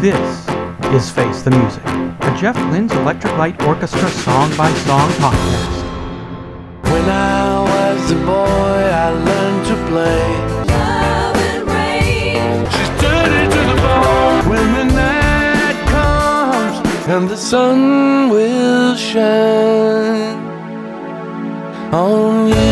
This is Face the Music, a Jeff Lynne's Electric Light Orchestra song by song podcast. When I was a boy, I learned to play. Love and rain. She's dirty to the bone. When the night comes and the sun will shine on you.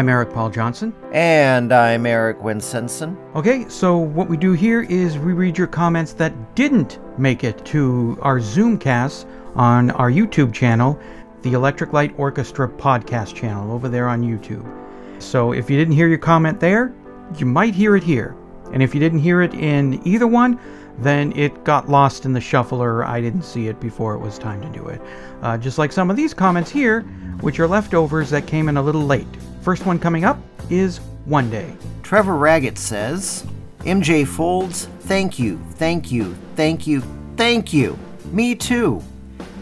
I'm Eric Paul Johnson. And I'm Eric Winsenson. Okay, so what we do here is we read your comments that didn't make it to our Zoomcast on our YouTube channel, the Electric Light Orchestra podcast channel over there on YouTube. So if you didn't hear your comment there, you might hear it here. And if you didn't hear it in either one, then it got lost in the shuffle or I didn't see it before it was time to do it. Uh, just like some of these comments here, which are leftovers that came in a little late. First one coming up is One Day. Trevor Raggett says, MJ Folds, thank you, thank you, thank you, thank you. Me too.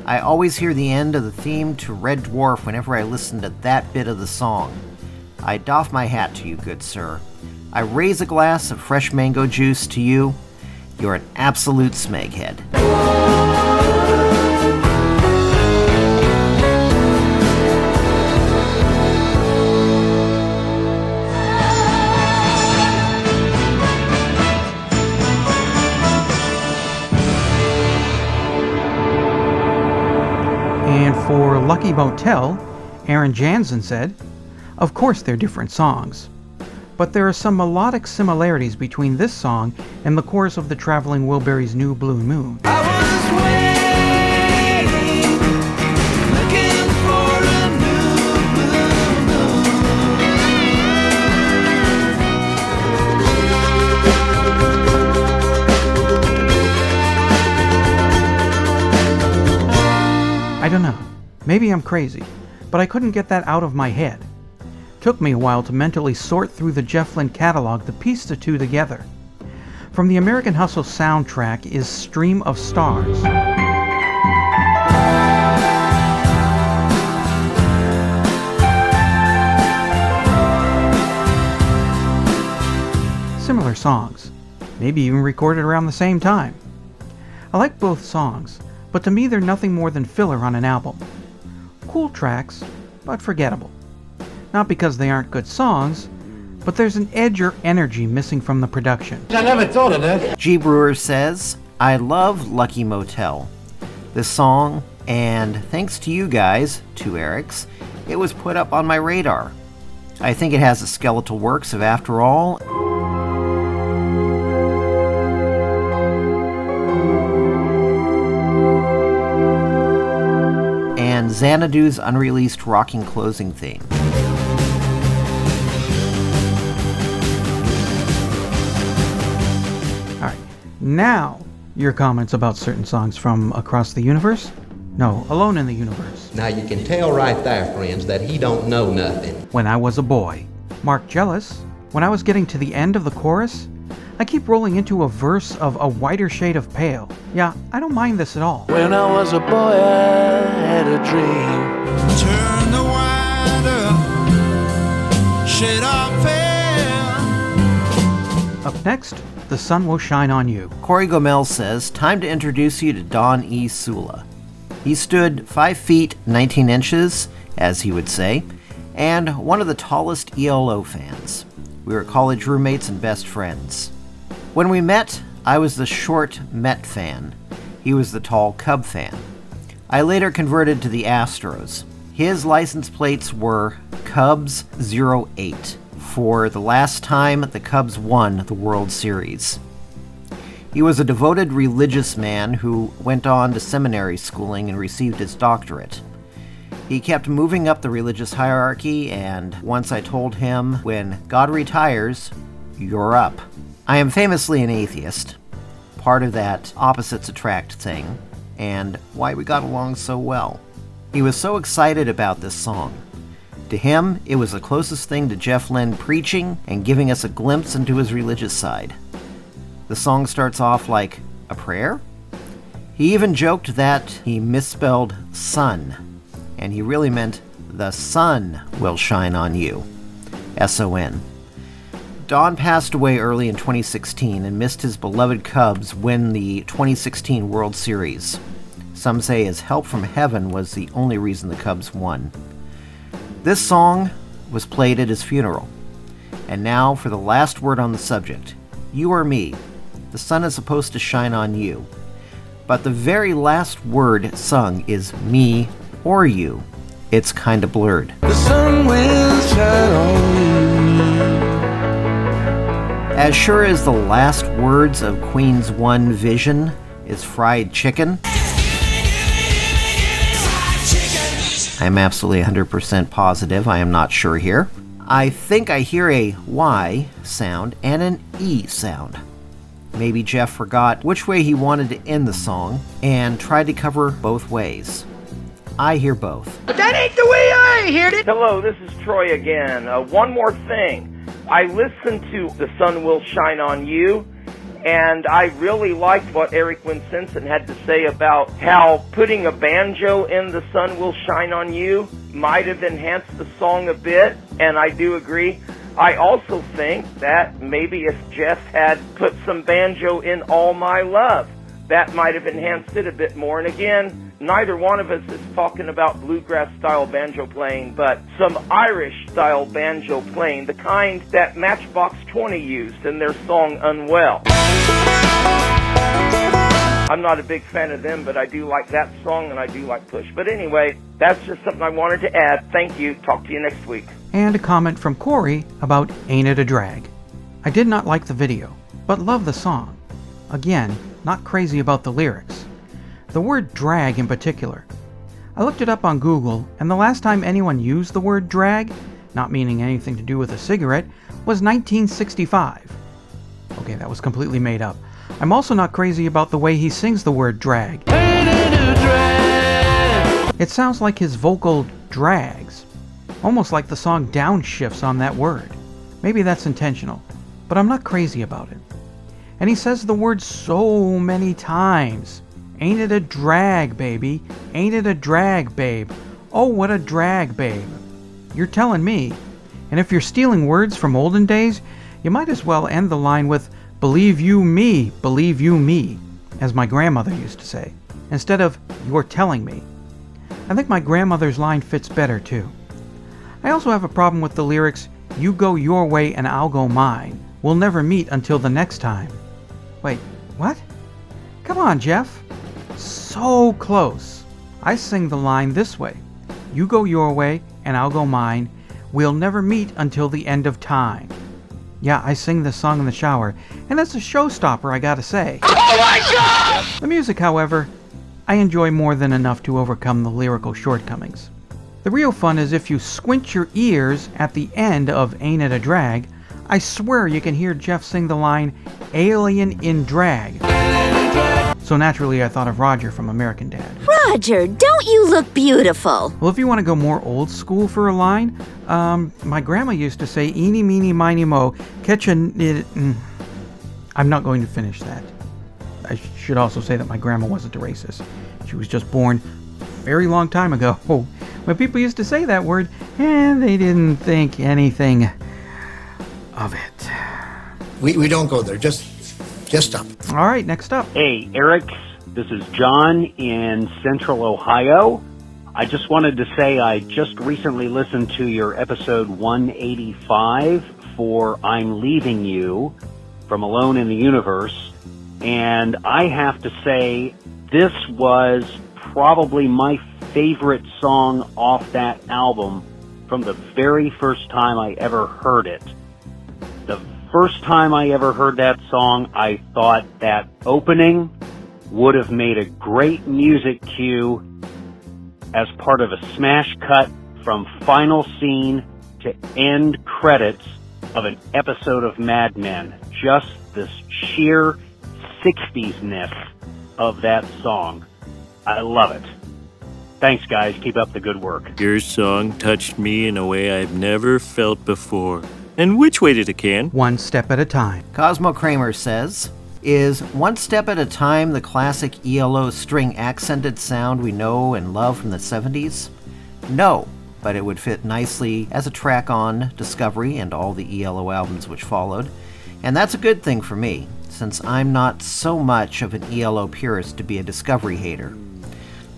I always hear the end of the theme to Red Dwarf whenever I listen to that bit of the song. I doff my hat to you, good sir. I raise a glass of fresh mango juice to you. You're an absolute smeghead. For Lucky Motel, Aaron Jansen said, Of course they're different songs, but there are some melodic similarities between this song and the chorus of the Traveling Wilburys' New Blue Moon. Maybe I'm crazy, but I couldn't get that out of my head. Took me a while to mentally sort through the Jeff Lynne catalog to piece the two together. From the American Hustle soundtrack is Stream of Stars. Similar songs, maybe even recorded around the same time. I like both songs, but to me they're nothing more than filler on an album. Cool tracks, but forgettable. Not because they aren't good songs, but there's an edge or energy missing from the production. I never thought of that. G Brewer says, I love Lucky Motel. This song, and thanks to you guys, two Erics, it was put up on my radar. I think it has the skeletal works of After All. Xanadu's unreleased rocking closing theme. Alright, now your comments about certain songs from Across the Universe? No, Alone in the Universe. Now you can tell right there, friends, that he don't know nothing. When I was a boy. Mark Jealous, when I was getting to the end of the chorus, I keep rolling into a verse of A Whiter Shade of Pale. Yeah, I don't mind this at all. When I was a boy, I had a dream. Turn the wider shade of pale. Up next, The Sun Will Shine on You. Corey Gomel says, Time to introduce you to Don E. Sula. He stood 5 feet 19 inches, as he would say, and one of the tallest ELO fans. We were college roommates and best friends. When we met, I was the short Met fan. He was the tall Cub fan. I later converted to the Astros. His license plates were Cubs 08 for the last time the Cubs won the World Series. He was a devoted religious man who went on to seminary schooling and received his doctorate. He kept moving up the religious hierarchy, and once I told him, when God retires, you're up. I am famously an atheist, part of that opposites attract thing, and why we got along so well. He was so excited about this song. To him, it was the closest thing to Jeff Lynne preaching and giving us a glimpse into his religious side. The song starts off like a prayer. He even joked that he misspelled sun, and he really meant the sun will shine on you. S O N. Don passed away early in 2016 and missed his beloved Cubs win the 2016 World Series. Some say his help from heaven was the only reason the Cubs won. This song was played at his funeral. And now for the last word on the subject. You or me, the sun is supposed to shine on you. But the very last word sung is me or you. It's kinda blurred. The sun will shine on you. As sure as the last words of Queen's One Vision is fried chicken, I'm absolutely 100% positive. I am not sure here. I think I hear a Y sound and an E sound. Maybe Jeff forgot which way he wanted to end the song and tried to cover both ways. I hear both. But that ain't the way I heard it! Hello, this is Troy again. Uh, one more thing. I listened to The Sun Will Shine on You, and I really liked what Eric Winsenson had to say about how putting a banjo in The Sun Will Shine on You might have enhanced the song a bit, and I do agree. I also think that maybe if Jeff had put some banjo in All My Love, that might have enhanced it a bit more. And again, neither one of us is talking about bluegrass style banjo playing, but some Irish style banjo playing, the kind that Matchbox 20 used in their song Unwell. I'm not a big fan of them, but I do like that song and I do like Push. But anyway, that's just something I wanted to add. Thank you. Talk to you next week. And a comment from Corey about Ain't It a Drag. I did not like the video, but love the song. Again, not crazy about the lyrics. The word drag in particular. I looked it up on Google, and the last time anyone used the word drag, not meaning anything to do with a cigarette, was 1965. Okay, that was completely made up. I'm also not crazy about the way he sings the word drag. It sounds like his vocal drags, almost like the song downshifts on that word. Maybe that's intentional, but I'm not crazy about it. And he says the word so many times. Ain't it a drag, baby? Ain't it a drag, babe? Oh, what a drag, babe. You're telling me. And if you're stealing words from olden days, you might as well end the line with, Believe you me, believe you me, as my grandmother used to say, instead of, You're telling me. I think my grandmother's line fits better, too. I also have a problem with the lyrics, You go your way and I'll go mine. We'll never meet until the next time. Wait, what? Come on, Jeff. So close. I sing the line this way You go your way and I'll go mine. We'll never meet until the end of time. Yeah, I sing this song in the shower, and it's a showstopper, I gotta say. Oh my god! The music, however, I enjoy more than enough to overcome the lyrical shortcomings. The real fun is if you squint your ears at the end of Ain't It a Drag, I swear you can hear Jeff sing the line Alien in Drag. So naturally, I thought of Roger from American Dad. Roger, don't you look beautiful? Well, if you want to go more old school for a line, um, my grandma used to say, "Eeny, meeny, miny, mo, catch a." Nit- mm. I'm not going to finish that. I should also say that my grandma wasn't a racist. She was just born a very long time ago when people used to say that word, and they didn't think anything of it. We, we don't go there. Just just stop. All right, next up. Hey, Eric, this is John in Central Ohio. I just wanted to say I just recently listened to your episode 185 for I'm Leaving You from Alone in the Universe, and I have to say this was probably my favorite song off that album from the very first time I ever heard it. First time I ever heard that song, I thought that opening would have made a great music cue as part of a smash cut from final scene to end credits of an episode of Mad Men. Just this sheer 60s-ness of that song. I love it. Thanks, guys. Keep up the good work. Your song touched me in a way I've never felt before. And which way did it can? One step at a time. Cosmo Kramer says, Is One Step at a Time the classic ELO string accented sound we know and love from the 70s? No, but it would fit nicely as a track on Discovery and all the ELO albums which followed. And that's a good thing for me, since I'm not so much of an ELO purist to be a Discovery hater.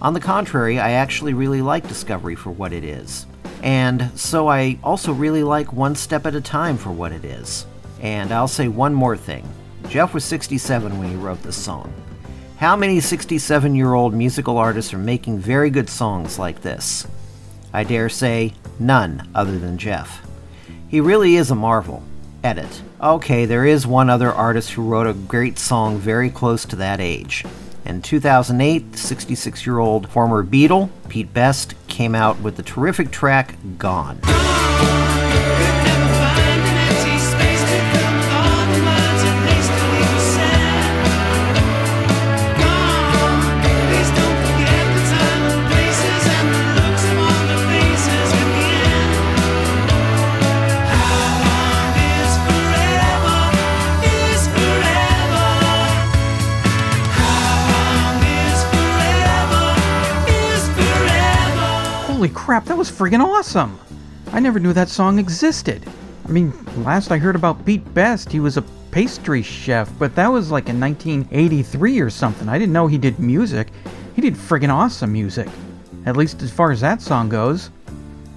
On the contrary, I actually really like Discovery for what it is. And so I also really like One Step at a Time for what it is. And I'll say one more thing Jeff was 67 when he wrote this song. How many 67 year old musical artists are making very good songs like this? I dare say none other than Jeff. He really is a marvel. Edit. Okay, there is one other artist who wrote a great song very close to that age. In 2008, 66 year old former Beatle, Pete Best, came out with the terrific track Gone. Crap, that was friggin' awesome! I never knew that song existed. I mean, last I heard about Pete Best, he was a pastry chef, but that was like in 1983 or something. I didn't know he did music. He did friggin' awesome music. At least as far as that song goes.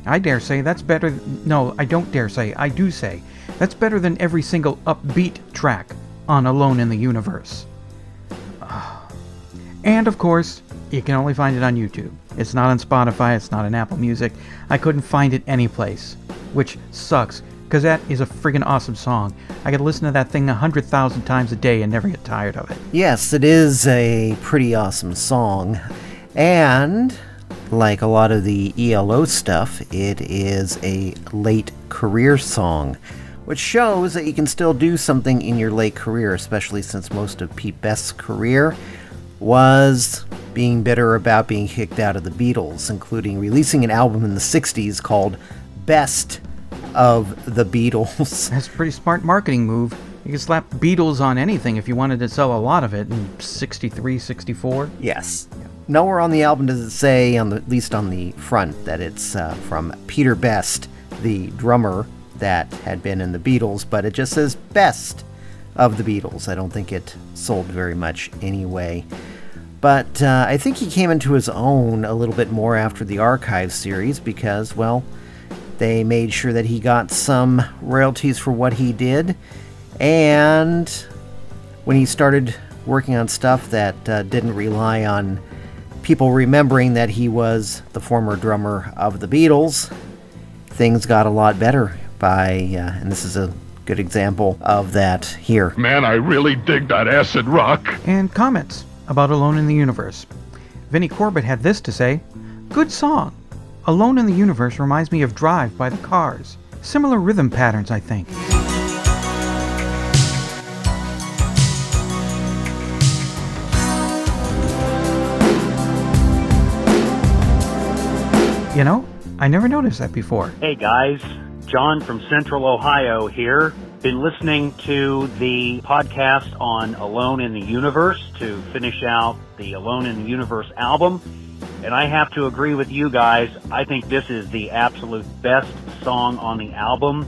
I dare say that's better. No, I don't dare say. I do say. That's better than every single upbeat track on Alone in the Universe. And of course, you can only find it on YouTube. It's not on Spotify, it's not on Apple Music. I couldn't find it anyplace, which sucks, because that is a friggin' awesome song. I could listen to that thing a hundred thousand times a day and never get tired of it. Yes, it is a pretty awesome song. And like a lot of the ELO stuff, it is a late career song, which shows that you can still do something in your late career, especially since most of Pete Best's career was being bitter about being kicked out of the Beatles, including releasing an album in the 60s called Best of the Beatles. That's a pretty smart marketing move. You can slap Beatles on anything if you wanted to sell a lot of it in 63, 64. Yes. Nowhere on the album does it say, on the, at least on the front, that it's uh, from Peter Best, the drummer that had been in the Beatles, but it just says Best of the Beatles. I don't think it sold very much anyway. But uh, I think he came into his own a little bit more after the Archive series because, well, they made sure that he got some royalties for what he did. And when he started working on stuff that uh, didn't rely on people remembering that he was the former drummer of the Beatles, things got a lot better by, uh, and this is a good example of that here. Man, I really dig that acid rock. And comments about Alone in the Universe. Vinnie Corbett had this to say Good song. Alone in the Universe reminds me of Drive by the Cars. Similar rhythm patterns, I think. You know, I never noticed that before. Hey guys, John from Central Ohio here. Been listening to the podcast on Alone in the Universe to finish out the Alone in the Universe album. And I have to agree with you guys. I think this is the absolute best song on the album.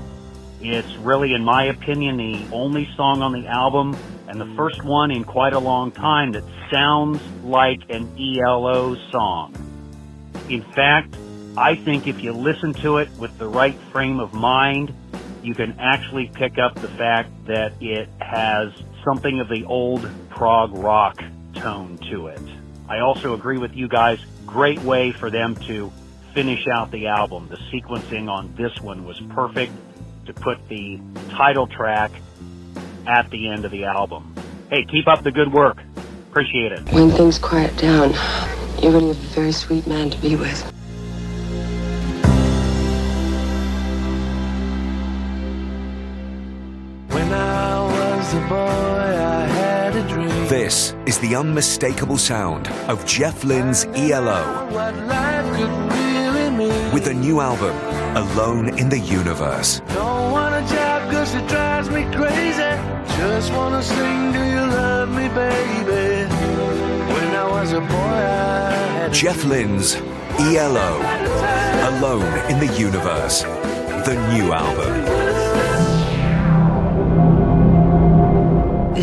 It's really, in my opinion, the only song on the album and the first one in quite a long time that sounds like an ELO song. In fact, I think if you listen to it with the right frame of mind, you can actually pick up the fact that it has something of the old prog rock tone to it. I also agree with you guys. Great way for them to finish out the album. The sequencing on this one was perfect to put the title track at the end of the album. Hey, keep up the good work. Appreciate it. When things quiet down, you're going to be a very sweet man to be with. This is the unmistakable sound of Jeff Lynne's ELO What life could really mean. with a new album, Alone in the Universe. Don't wanna job cause it drives me crazy. Just wanna sing, do you love me, baby? When I was a boy, I had Jeff Lynne's ELO, Alone in the Universe, the new album.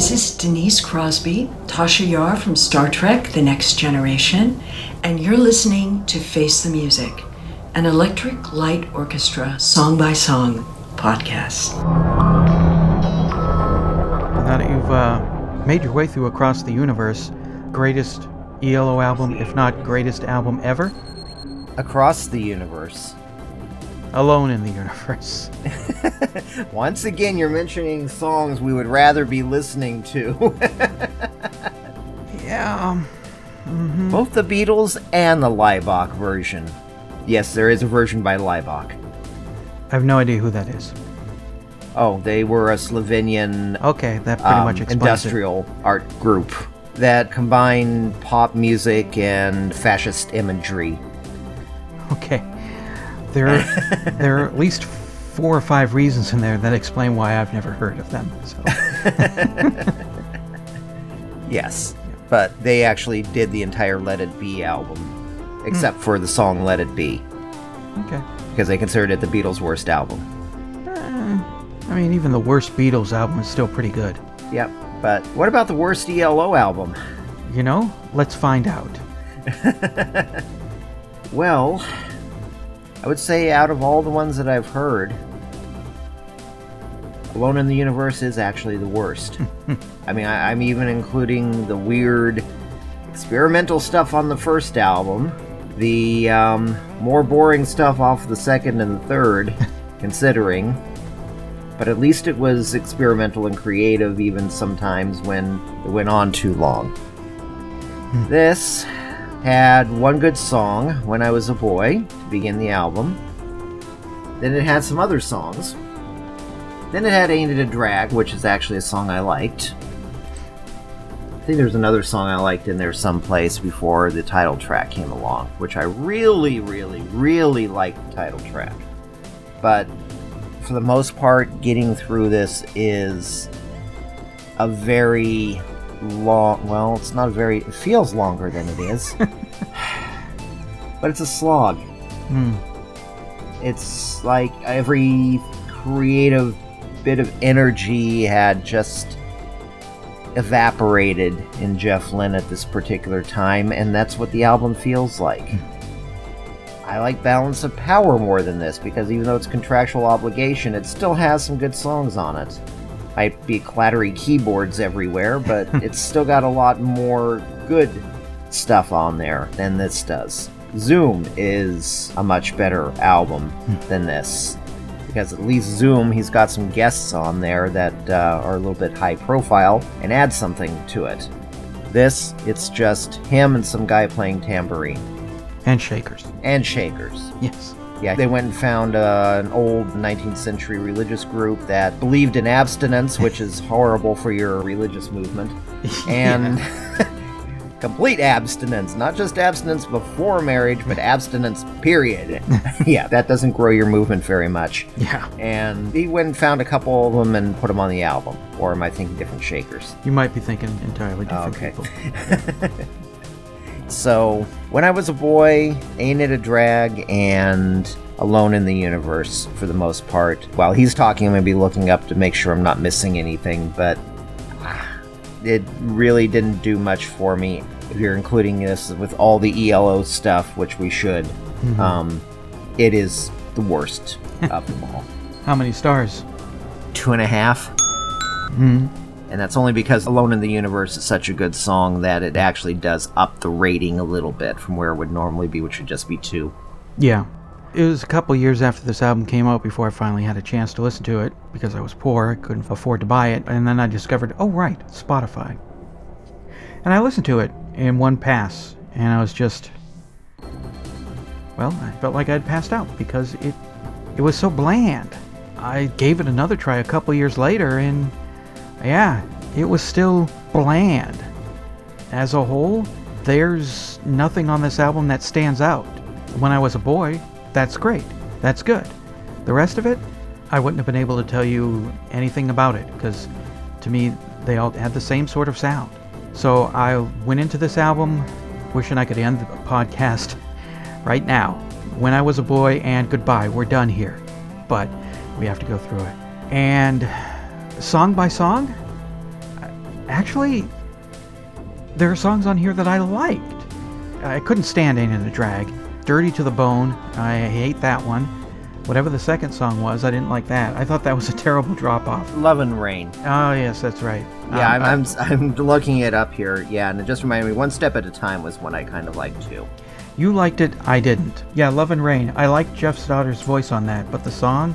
This is Denise Crosby, Tasha Yar from Star Trek The Next Generation, and you're listening to Face the Music, an Electric Light Orchestra song by song podcast. Now that you've uh, made your way through Across the Universe, greatest ELO album, if not greatest album ever, Across the universe. Alone in the Universe. Once again, you're mentioning songs we would rather be listening to. yeah. um, Both the Beatles and the Laibach version. Yes, there is a version by Laibach. I have no idea who that is. Oh, they were a Slovenian Okay, that pretty um, much industrial art group that combined pop music and fascist imagery. Okay. There are, there are at least four or five reasons in there that explain why I've never heard of them. So. Yes, but they actually did the entire Let It Be album, except hmm. for the song Let It Be, okay. because they considered it the Beatles' worst album. Eh, I mean, even the worst Beatles album is still pretty good. Yep, but what about the worst ELO album? You know, let's find out. Well, I would say out of all the ones that I've heard, Alone in the Universe is actually the worst. I mean, I, I'm even including the weird experimental stuff on the first album, the um, more boring stuff off the second and the third, considering. But at least it was experimental and creative, even sometimes when it went on too long. This had one good song, When I Was a Boy, to begin the album. Then it had some other songs. Then it had Ain't It a Drag, which is actually a song I liked. I think there's another song I liked in there someplace before the title track came along, which I really, really, really liked the title track. But for the most part, getting through this is a very long. Well, it's not very. It feels longer than it is, but it's a slog. Hmm. It's like every creative bit of energy had just evaporated in Jeff Lynne at this particular time, and that's what the album feels like. I like Balance of Power more than this because even though it's contractual obligation, it still has some good songs on it. Might be clattery keyboards everywhere, but it's still got a lot more good stuff on there than this does. Zoom is a much better album than this because at least Zoom, he's got some guests on there that uh, are a little bit high profile and add something to it. This, it's just him and some guy playing tambourine And Shakers. and shakers. Yes. Yeah, they went and found uh, an old 19th century religious group that believed in abstinence, which is horrible for your religious movement, and complete abstinence, not just abstinence before marriage, but abstinence, period. yeah, that doesn't grow your movement very much. Yeah. And he went and found a couple of them and put them on the album. Or am I thinking different shakers? You might be thinking entirely different Okay. people. So, when I was a boy, Ain't It a Drag and Alone in the Universe for the most part. While he's talking, I'm going to be looking up to make sure I'm not missing anything, but ah, it really didn't do much for me. If you're including this with all the ELO stuff, which we should, Mhm. um, it is the worst of them all. How many stars? Two and a half. Hmm. And that's only because Alone in the Universe is such a good song that it actually does up the rating a little bit from where it would normally be, which would just be two. Yeah. It was a couple years after this album came out before I finally had a chance to listen to it because I was poor, I couldn't afford to buy it, and then I discovered, oh right, Spotify. And I listened to it in one pass, and I was just well, I felt like I'd passed out because it it was so bland. I gave it another try a couple years later and yeah, it was still bland. As a whole, there's nothing on this album that stands out. When I was a boy, that's great. That's good. The rest of it, I wouldn't have been able to tell you anything about it because to me, they all had the same sort of sound. So I went into this album wishing I could end the podcast right now. When I was a boy and goodbye, we're done here. But we have to go through it. And song by song, actually, there are songs on here that I liked. I couldn't stand Ain't in a Drag. Dirty to the Bone, I hate that one. Whatever the second song was, I didn't like that. I thought that was a terrible drop off. Love and Rain. Oh, yes, that's right. Yeah, Um, I'm, I'm, I'm looking it up here. Yeah, and it just reminded me, One Step at a Time was one I kind of liked too. You liked it, I didn't. Yeah, Love and Rain. I liked Jeff Stotter's voice on that, but the song,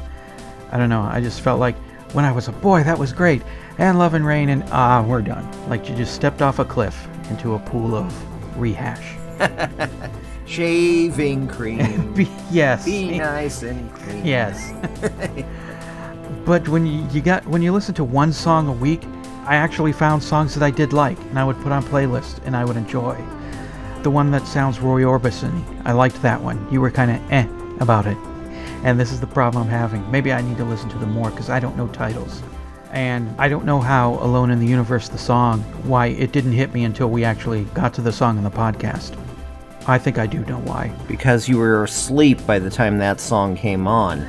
I don't know. I just felt like when I was a boy, that was great. And Love and Rain, and ah, we're done. Like you just stepped off a cliff into a pool of rehash. Shaving cream. Be- yes. Be nice and clean. Yes. but when you, you got when you listen to one song a week, I actually found songs that I did like, and I would put on playlists, and I would enjoy. The one that sounds Roy Orbison, I liked that one. You were kind of eh about it, and this is the problem I'm having. Maybe I need to listen to them more because I don't know titles, and I don't know how Alone in the Universe, the song, why it didn't hit me until we actually got to the song in the podcast. I think I do know why. Because you were asleep by the time that song came on.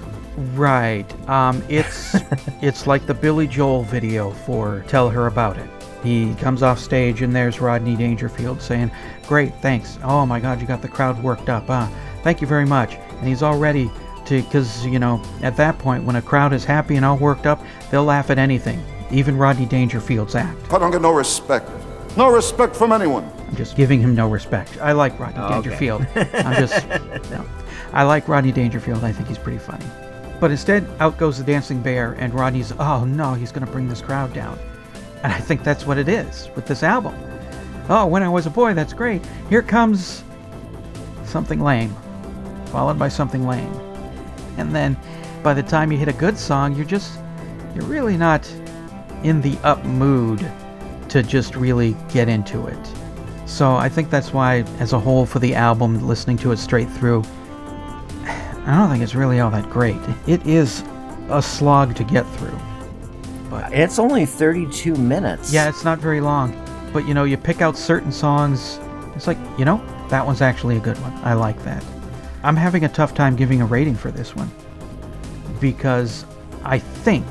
Right. Um, it's it's like the Billy Joel video for "Tell Her About It." He comes off stage and there's Rodney Dangerfield saying, "Great, thanks. Oh my God, you got the crowd worked up. Ah, thank you very much." And he's all ready to, because you know, at that point, when a crowd is happy and all worked up, they'll laugh at anything, even Rodney Dangerfield's act. I don't get no respect. No respect from anyone. I'm just giving him no respect. I like Rodney Oh, okay. Dangerfield. I'm just, no. I like Rodney Dangerfield. I think he's pretty funny. But instead, out goes the dancing bear, and Rodney's, oh no, he's going to bring this crowd down. And I think that's what it is with this album. Oh, when I was a boy, that's great. Here comes something lame, followed by something lame. And then by the time you hit a good song, you're just, you're really not in the up mood to just really get into it. So I think that's why, as a whole, for the album, listening to it straight through, I don't think it's really all that great. It is a slog to get through. But It's only 32 minutes. yeah, it's not very long. But you know, you pick out certain songs. It's like, you know, that one's actually a good one. I like that. I'm having a tough time giving a rating for this one because I think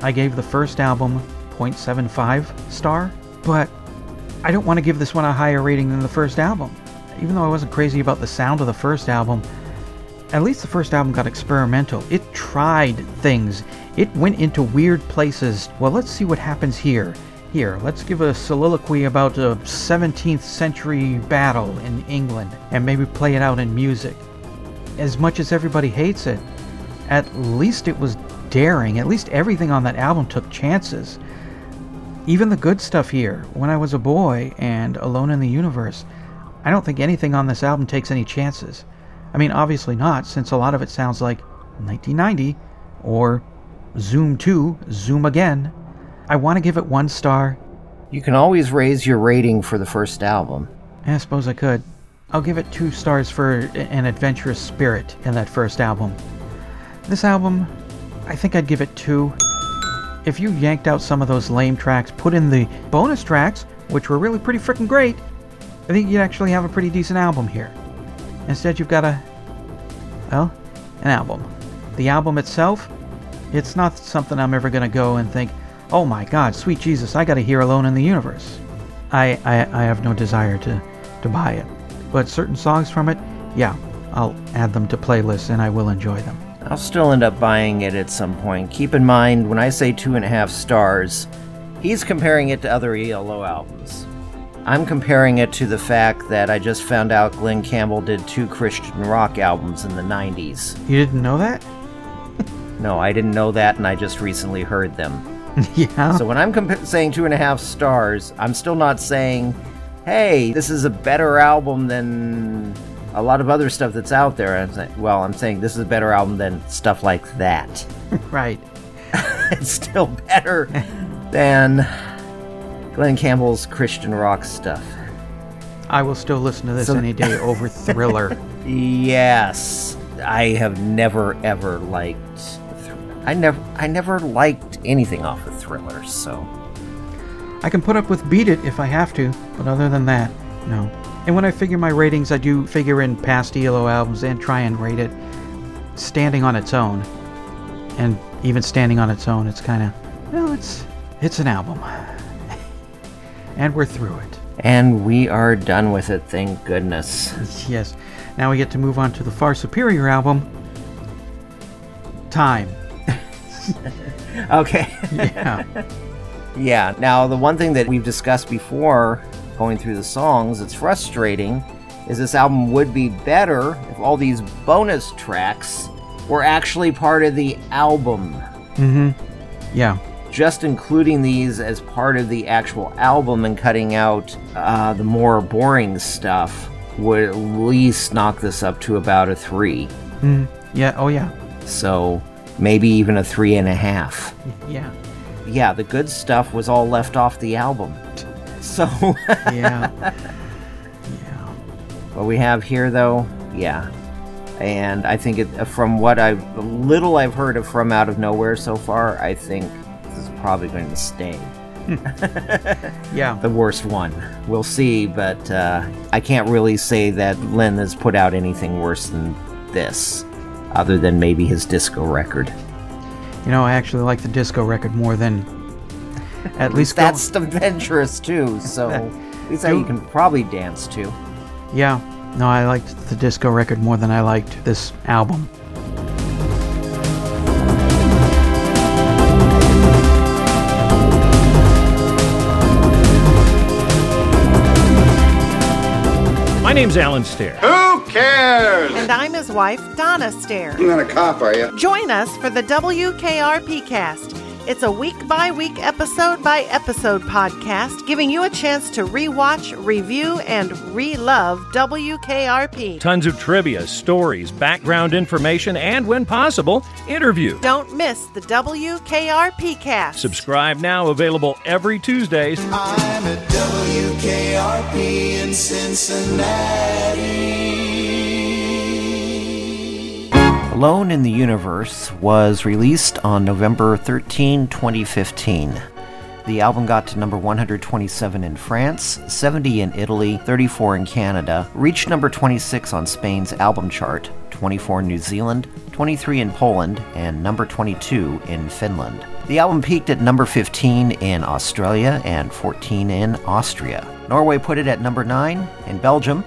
I gave the first album 0.75 star, but I don't want to give this one a higher rating than the first album. Even though I wasn't crazy about the sound of the first album, at least the first album got experimental. It tried things. It went into weird places. Well, let's see what happens here. Here, let's give a soliloquy about a 17th century battle in England and maybe play it out in music. As much as everybody hates it, at least it was daring. At least everything on that album took chances. Even the good stuff here, When I Was a Boy and Alone in the Universe, I don't think anything on this album takes any chances. I mean, obviously not, since a lot of it sounds like 1990 or Zoom 2, Zoom Again. I want to give it one star. You can always raise your rating for the first album. Yeah, I suppose I could. I'll give it two stars for an adventurous spirit in that first album. This album, I think I'd give it two. If you yanked out some of those lame tracks, put in the bonus tracks, which were really pretty freaking great, I think you'd actually have a pretty decent album here. Instead, you've got a, well, an album. The album itself, it's not something I'm ever going to go and think, oh my god, sweet Jesus, I got to hear Alone in the Universe. I, I, I have no desire to, to buy it. But certain songs from it, yeah, I'll add them to playlists and I will enjoy them. I'll still end up buying it at some point. Keep in mind, when I say two and a half stars, He's comparing it to other ELO albums. I'm comparing it to the fact that I just found out Glen Campbell did two Christian rock albums in the 90s. You didn't know that? No, I didn't know that, and I just recently heard them. yeah. So when I'm compa- saying two and a half stars, I'm still not saying, hey, this is a better album than a lot of other stuff that's out there. I'm saying, well, I'm saying this is a better album than stuff like that. right. it's still better than Glen Campbell's Christian rock stuff. I will still listen to this So- any day over Thriller. Yes, I have never ever liked. I never, I never liked anything off of Thriller. So I can put up with Beat It if I have to, but other than that, no. And when I figure my ratings, I do figure in past ELO albums and try and rate it standing on its own. And even standing on its own, it's kind of, well, it's it's an album. and we're through it. and we are done with it. Thank goodness. Yes. Now we get to move on to the far superior album, Time. Okay. Yeah. Yeah. Now, the one thing that we've discussed before, going through the songs, it's frustrating, is this album would be better if all these bonus tracks were actually part of the album. Mm-hmm. Yeah. Just including these as part of the actual album and cutting out uh, the more boring stuff would at least knock this up to about a three. Mm. Yeah. Oh, yeah. So maybe even a three and a half. Yeah. Yeah, the good stuff was all left off the album. So Yeah. what we have here, though, yeah, and I think it, from what I little I've heard of from Out of Nowhere so far, I think this is probably going to stay. Yeah. the worst one. We'll see, but uh, I can't really say that Lynne has put out anything worse than this, other than maybe his disco record. You know, I actually like the disco record more than at least go- that's adventurous too. So at least that you can probably dance to. Yeah. No, I liked the disco record more than I liked this album. My name's Alan Stair. Who cares? And I'm his wife, Donna Stair. You're not a cop, are you? Join us for the WKRP cast. It's a week by week, episode by episode podcast, giving you a chance to rewatch, review, and re-love WKRP. Tons of trivia, stories, background information, and when possible, interview. Don't miss the WKRP cast. Subscribe now, available every Tuesdays. I'm at WKRP in Cincinnati. Alone in the Universe was released on November 13, 2015. The album got to number 127 in France, 70 in Italy, 34 in Canada, reached number 26 on Spain's album chart, 24 in New Zealand, 23 in Poland, and number 22 in Finland. The album peaked at number 15 in Australia and 14 in Austria. Norway put it at number 9, in Belgium,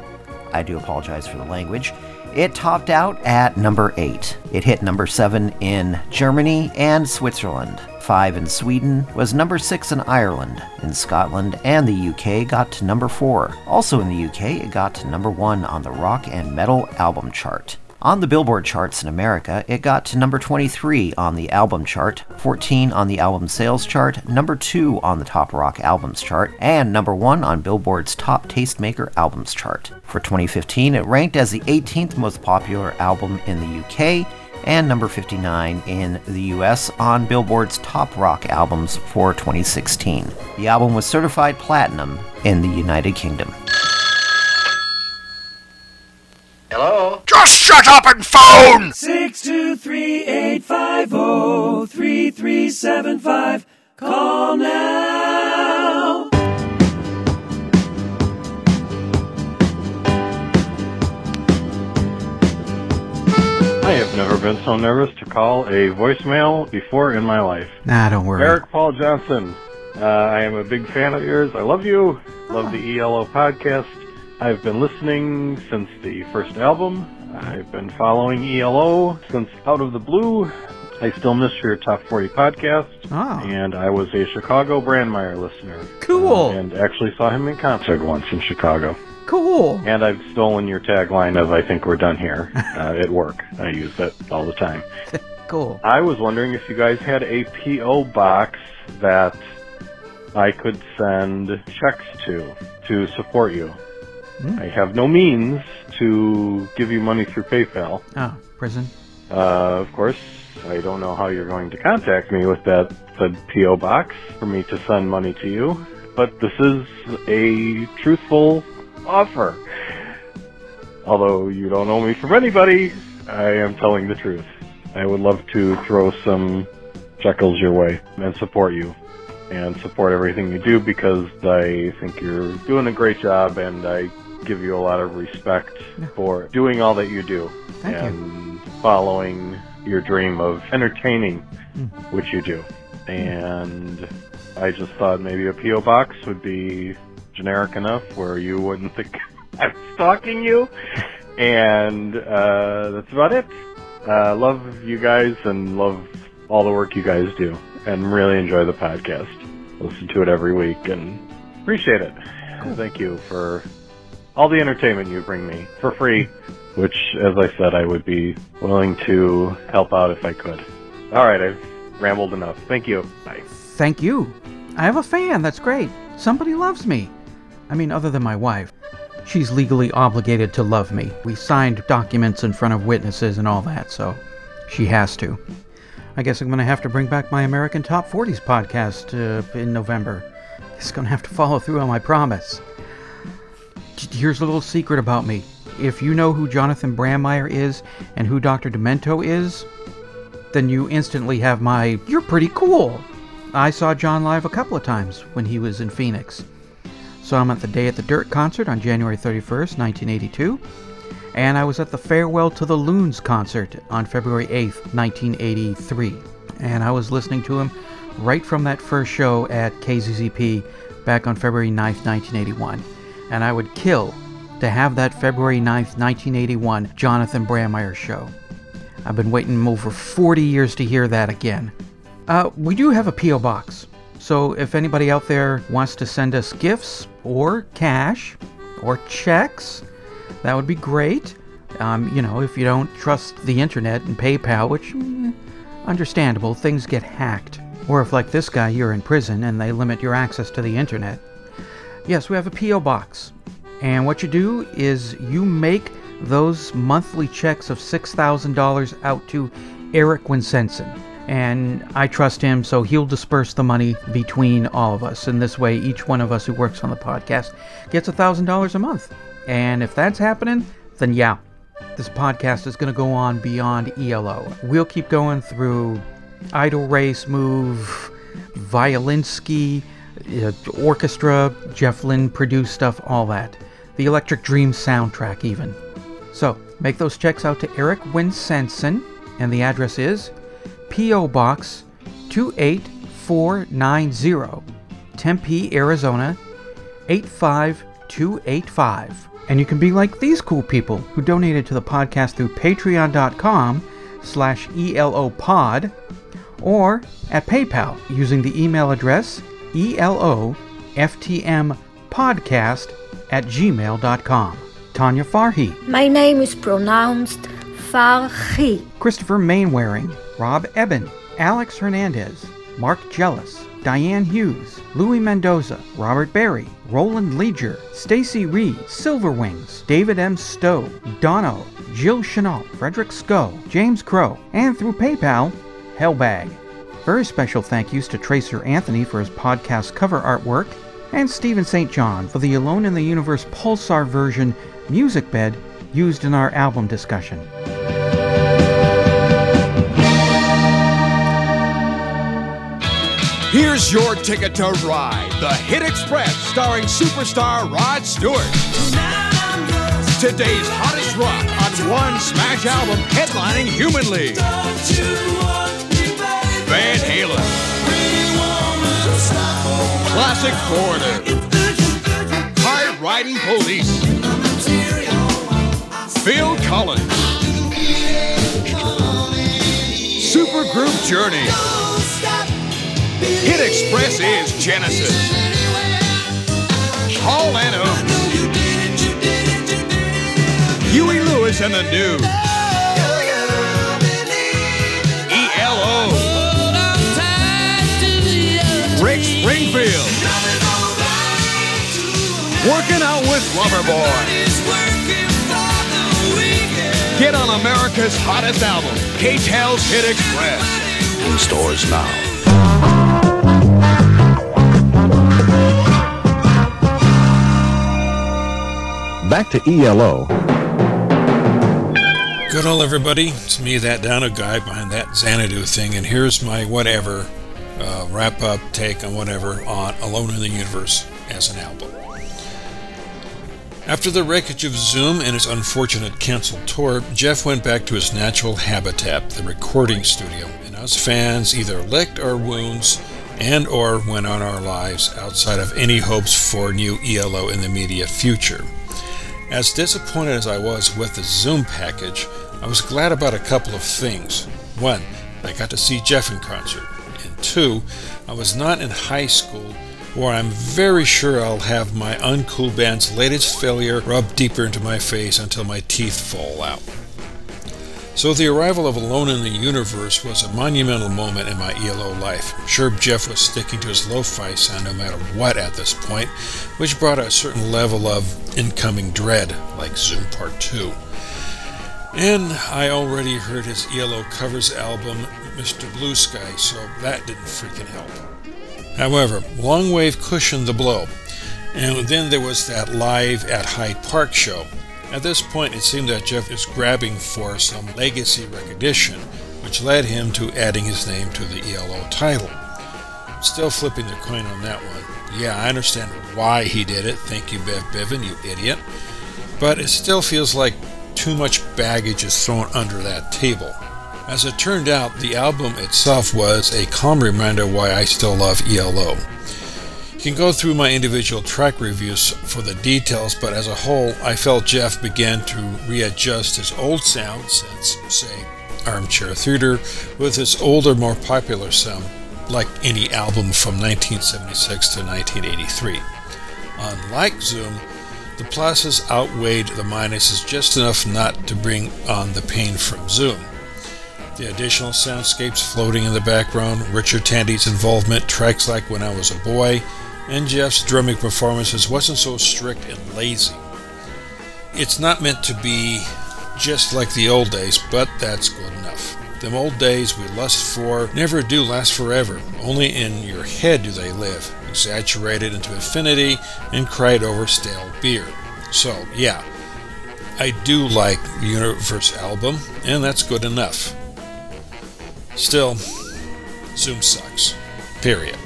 I do apologize for the language. It topped out at number 8. It hit number 7 in Germany and Switzerland. 5 in Sweden, was number 6 in Ireland. In Scotland and the UK got to number 4. Also in the UK, it got to number 1 on the rock and metal album chart. On the Billboard charts in America, it got to number 23 on the album chart, 14 on the album sales chart, number 2 on the top rock albums chart, and number 1 on Billboard's top tastemaker albums chart. For 2015, it ranked as the 18th most popular album in the UK and number 59 in the US on Billboard's top rock albums for 2016. The album was certified platinum in the United Kingdom. Hello? Just shut up and phone! Six two three eight five zero three three seven five. Call now. I have never been so nervous to call a voicemail before in my life. Nah, don't worry. Eric Paul Johnson, uh, I am a big fan of yours. I love you. Love the ELO podcast. I've been listening since the first album. I've been following ELO since Out of the Blue. I still miss your top 40 podcast. Oh. And I was a Chicago Brandmeier listener. Cool. Uh, and actually saw him in concert once in Chicago. Cool. And I've stolen your tagline of I think we're done here uh, at work. I use that all the time. Cool. I was wondering if you guys had a P.O. box that I could send checks to to support you. I have no means to give you money through PayPal. Oh, prison. Uh, of course, I don't know how you're going to contact me with that said P.O. box for me to send money to you, but this is a truthful offer. Although you don't owe me from anybody, I am telling the truth. I would love to throw some shekels your way and support you and support everything you do because I think you're doing a great job and I give you a lot of respect for doing all that you do Thank you. and following your dream of entertaining, Mm. which you do. And I just thought maybe a P.O. box would be generic enough where you wouldn't think I'm stalking you. And uh, that's about it. Uh, love you guys and love all the work you guys do, and really enjoy the podcast. Listen to it every week and appreciate it. Thank you for all the entertainment you bring me for free, which, as I said, I would be willing to help out if I could. All right, I've rambled enough. Thank you. Bye. Thank you. I have a fan. That's great. Somebody loves me. I mean, other than my wife. She's legally obligated to love me. We signed documents in front of witnesses and all that, so she has to. I guess I'm going to have to bring back my American Top 40s podcast uh, in November. It's going to have to follow through on my promise. Here's a little secret about me. If you know who Jonathan Brandmeier is and who Dr. Demento is, then you instantly have my, you're pretty cool. I saw John live a couple of times when he was in Phoenix. Saw him at the Day at the Dirt concert on January 31st, 1982. And I was at the Farewell to the Loons concert on February 8th, 1983. And I was listening to him right from that first show at KZZP back on February 9th, 1981. And I would kill to have that February 9th, 1981 Jonathan Brandmeier show. I've been waiting over 40 years to hear that again. Uh, we do have a P.O. box, so if anybody out there wants to send us gifts or cash or checks, that would be great. Um, you know, if you don't trust the internet and PayPal, which, mm, understandable, things get hacked. Or if, like this guy, you're in prison and they limit your access to the internet. Yes, we have a P.O. box. And what you do is you make those monthly checks of $6,000 out to Eric Winsenson. And I trust him, so he'll disperse the money between all of us. And this way, each one of us who works on the podcast gets $1,000 a month. And if that's happening, then yeah, this podcast is going to go on beyond ELO. We'll keep going through Idle Race Move, Violinski, orchestra, Jeff Lynne produced stuff, all that. The Electric Dream soundtrack, even. So, make those checks out to Eric Winsenson, and the address is P.O. Box 28490, Tempe, Arizona 85285. And you can be like these cool people who donated to the podcast through patreon.com slash elopod or at PayPal using the email address eloftmpodcast at gmail.com. Tanya Farhi, My name is pronounced Farhi. Christopher Mainwaring, Rob Eben, Alex Hernandez, Mark Jellis, Diane Hughes, Louis Mendoza, Robert Berry, Roland Leger, Stacy Reed, Silverwings, David M. Stowe, Dono, Jill Chenault, Frederick Sco, James Crow, and through PayPal, Hellbag. Very special thank yous to Tracer Anthony for his podcast cover artwork, and Stephen St. John for the Alone in the Universe Pulsar version music bed used in our album discussion. Here's your ticket to ride the Hit Express starring superstar Rod Stewart. Today's hottest rock on one smash album headlining Human League. Van Halen. Classic Foreigner. Hard Riding Police. Phil Collins. Super group Journey. Hit Express is Genesis. Hall and Oates. Huey Lewis and the News. Springfield. Working out with Loverboy. Get on America's hottest album, K-Tel's Hit Express. In stores now. Back to ELO. Good all everybody, it's me, that Dano guy behind that Xanadu thing, and here's my whatever uh, wrap up take on whatever on Alone in the Universe as an album. After the wreckage of Zoom and its unfortunate canceled tour, Jeff went back to his natural habitat, the recording studio, and us fans either licked our wounds and or went on our lives outside of any hopes for new ELO in the immediate future. As disappointed as I was with the Zoom package, I was glad about a couple of things. One, I got to see Jeff in concert. Two, I was not in high school where I'm very sure I'll have my uncool band's latest failure rubbed deeper into my face until my teeth fall out. So the arrival of Alone in the Universe was a monumental moment in my ELO life. Sure, Jeff was sticking to his lo-fi sound no matter what at this point, which brought a certain level of incoming dread, like Zoom Part 2. And I already heard his ELO covers album, Mr. Blue Sky, so that didn't freaking help. However, Long Wave cushioned the blow, and then there was that live at Hyde Park show. At this point, it seemed that Jeff is grabbing for some legacy recognition, which led him to adding his name to the ELO title. Still flipping the coin on that one. Yeah, I understand why he did it. Thank you, Bev Bevan, you idiot. But it still feels like too much baggage is thrown under that table. As it turned out, the album itself was a calm reminder why I still love ELO. You can go through my individual track reviews for the details, but as a whole, I felt Jeff began to readjust his old sound since, say, Armchair Theater, with his older, more popular sound, like any album from 1976 to 1983. Unlike Zoom, the pluses outweighed the minuses just enough not to bring on the pain from Zoom. The additional soundscapes floating in the background, Richard Tandy's involvement, tracks like When I Was a Boy, and Jeff's drumming performances wasn't so strict and lazy. It's not meant to be just like the old days, but that's good enough. Them old days we lust for never do last forever. Only in your head do they live, exaggerated into infinity and cried over stale beer. So, yeah, I do like the Universe album, and that's good enough. Still, Zoom sucks. Period.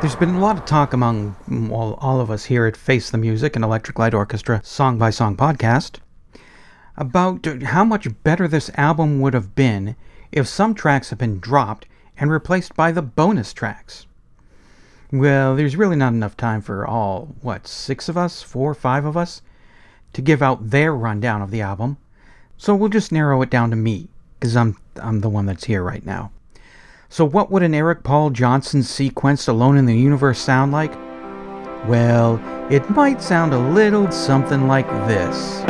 There's been a lot of talk among all, all of us here at Face the Music and Electric Light Orchestra Song by Song podcast about how much better this album would have been if some tracks had been dropped and replaced by the bonus tracks. Well, there's really not enough time for all, what, six of us, four, five of us, to give out their rundown of the album. So we'll just narrow it down to me, because I'm, I'm the one that's here right now. So, what would an Eric Paul Johnson sequence Alone in the Universe sound like? Well, it might sound a little something like this.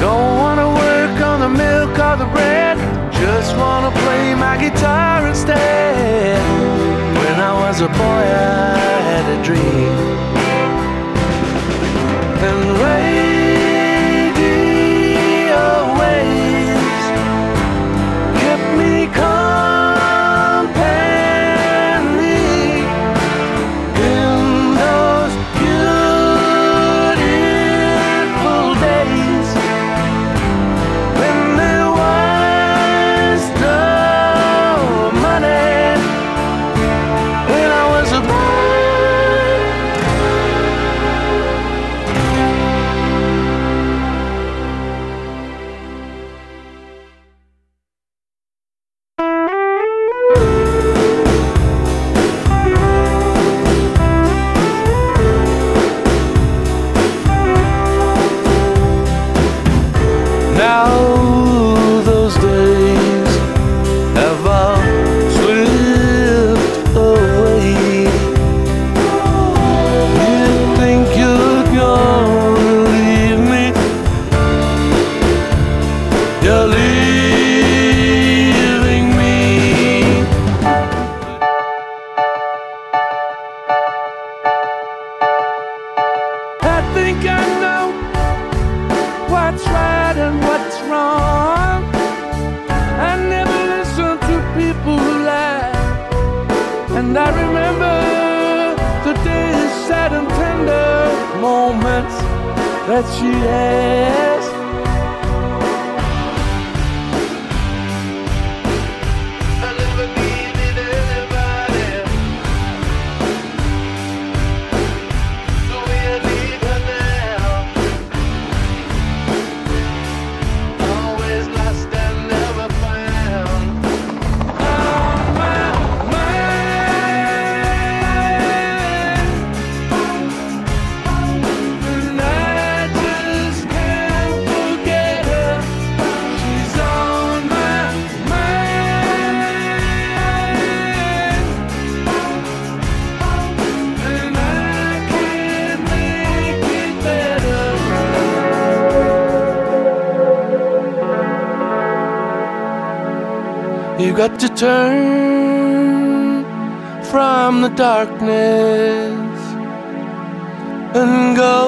Don't wanna work on the milk or the bread. Just wanna play my guitar instead. When I was a boy, I had a dream. And radio to turn from the darkness and go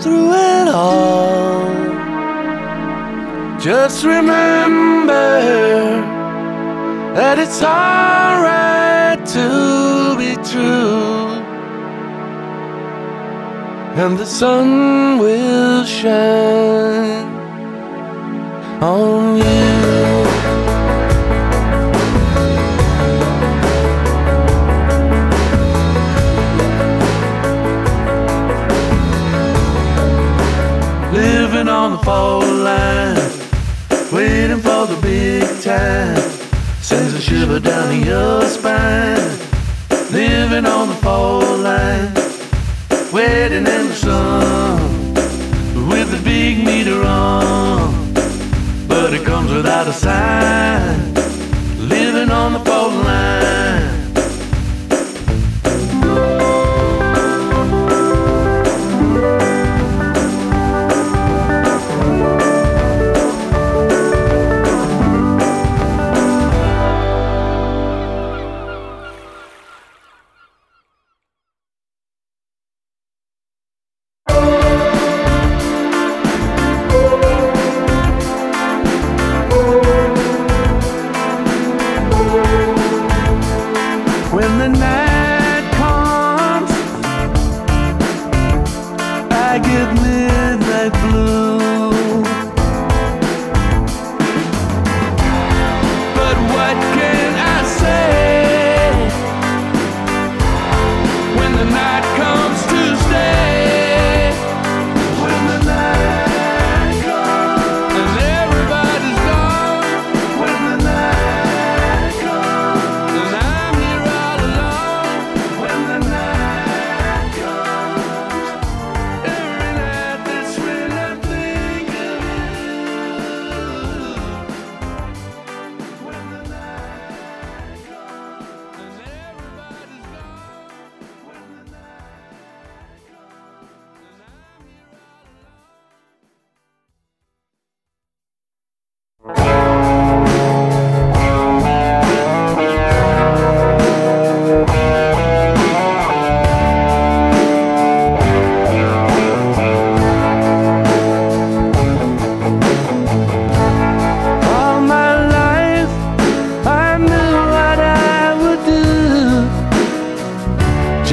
through it all. Just remember that it's alright to be true, and the sun will shine on you. Fault line, waiting for the big time. Sends a shiver down your spine. Living on the fault line, waiting in the sun with the big meter on but it comes without a sign.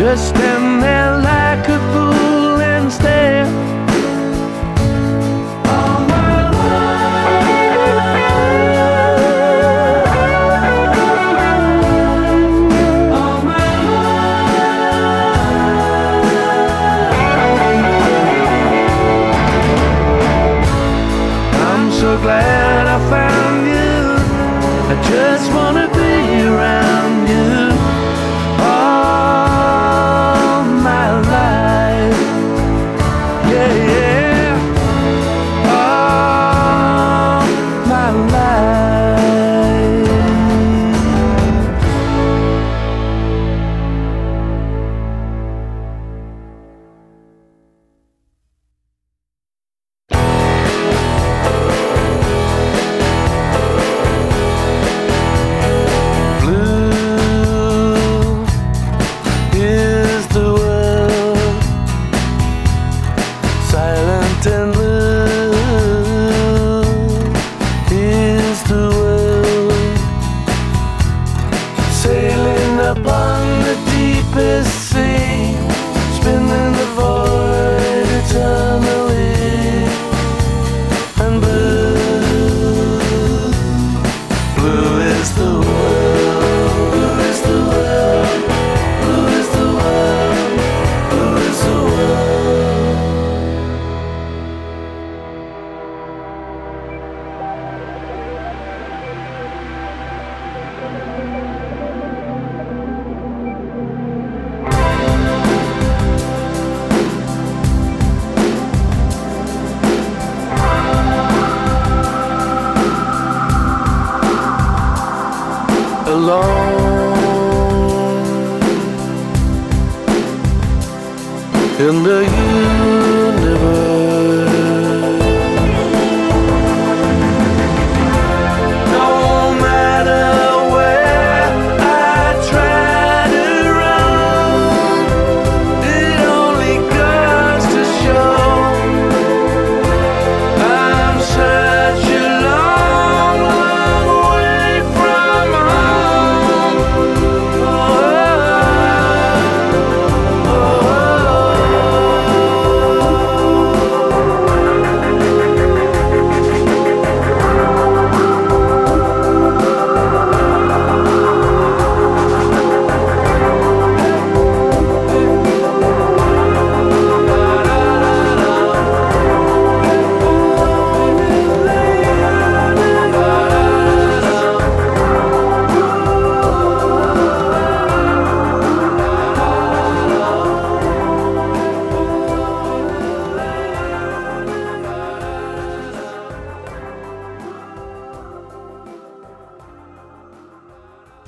Just stand there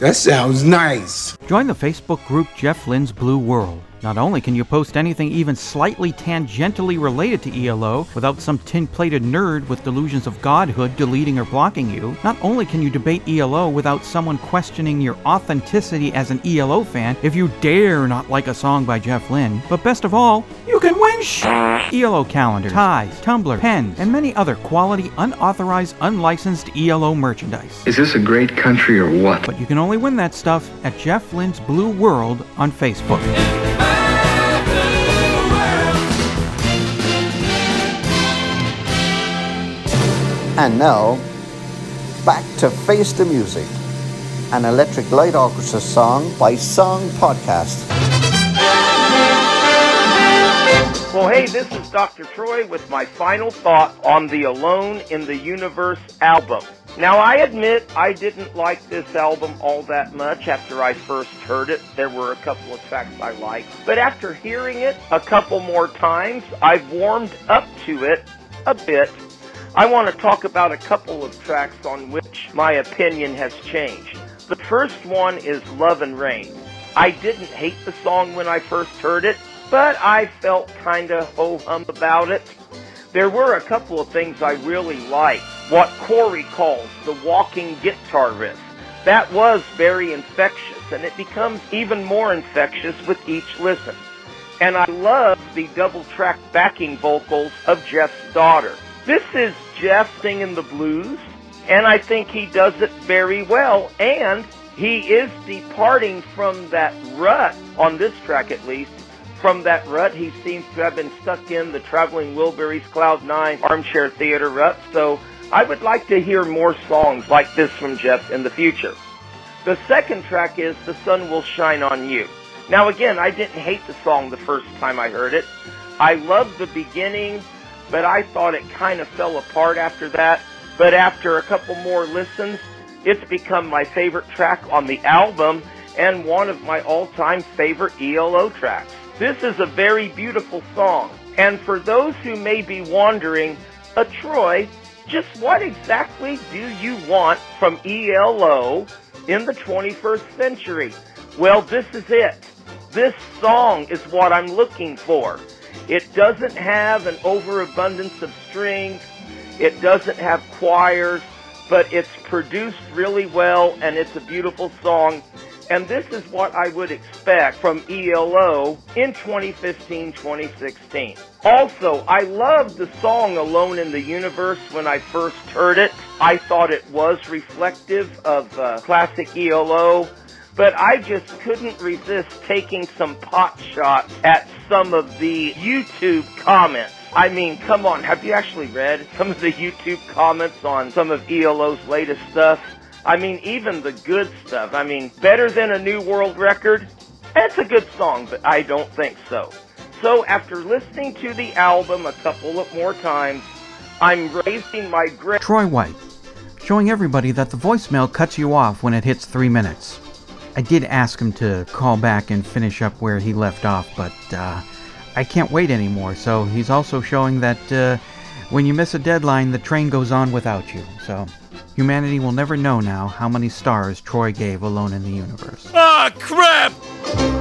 That sounds nice. Join the Facebook group Jeff Lynne's Blue World. Not only can you post anything even slightly tangentially related to ELO without some tin plated nerd with delusions of godhood deleting or blocking you, not only can you debate ELO without someone questioning your authenticity as an ELO fan if you dare not like a song by Jeff Lynne, but best of all, you can win sh- ELO calendars, ties, tumbler, pens, and many other quality, unauthorized, unlicensed ELO merchandise. Is this a great country or what? But you can only win that stuff at Jeff Lynne's Blue World on Facebook. And now, back to Face the Music, an Electric Light Orchestra song by Song Podcast. Well, hey, this is Dr. Troy with my final thought on the Alone in the Universe album. Now, I admit I didn't like this album all that much after I first heard it. There were a couple of tracks I liked. But after hearing it a couple more times, I've warmed up to it a bit. I want to talk about a couple of tracks on which my opinion has changed. The first one is Love and Rain. I didn't hate the song when I first heard it, but I felt kinda ho-hum about it. There were a couple of things I really liked. What Corey calls the walking guitar riff. That was very infectious, and it becomes even more infectious with each listen. And I love the double track backing vocals of Jeff's daughter. This is Jeff singing the blues, and I think he does it very well, and he is departing from that rut, on this track at least, from that rut he seems to have been stuck in, the Traveling Wilburys Cloud 9 armchair theater rut, so I would like to hear more songs like this from Jeff in the future. The second track is The Sun Will Shine on You. Now again, I didn't hate the song the first time I heard it. I loved the beginning, but I thought it kind of fell apart after that. But after a couple more listens, it's become my favorite track on the album and one of my all-time favorite ELO tracks. This is a very beautiful song. And for those who may be wondering, uh, Troy, just what exactly do you want from ELO in the 21st century? Well, this is it. This song is what I'm looking for. It doesn't have an overabundance of strings. It doesn't have choirs, but it's produced really well and it's a beautiful song. And this is what I would expect from ELO in 2015-2016. Also, I loved the song Alone in the Universe when I first heard it. I thought it was reflective of uh, classic ELO but I just couldn't resist taking some pot shots at some of the YouTube comments. I mean, come on, have you actually read some of the YouTube comments on some of ELO's latest stuff? I mean, even the good stuff. I mean, better than a New World Record? It's a good song, but I don't think so. So after listening to the album a couple of more times, I'm raising my grade. Troy White, showing everybody that the voicemail cuts you off when it hits three minutes. I did ask him to call back and finish up where he left off, but uh, I can't wait anymore. So he's also showing that uh, when you miss a deadline, the train goes on without you. So Humanity will never know now how many stars Troy gave Alone in the Universe. Ah, crap!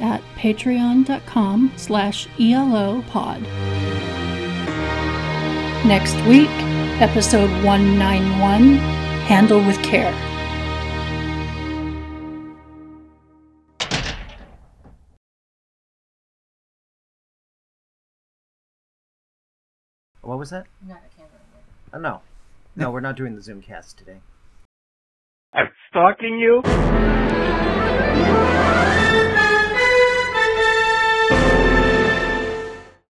at patreon.com slash elopod. Next week, episode 191, Handle with Care. What was that? Not a camera. Uh, no. No, we're not doing the Zoomcast today. I'm stalking you?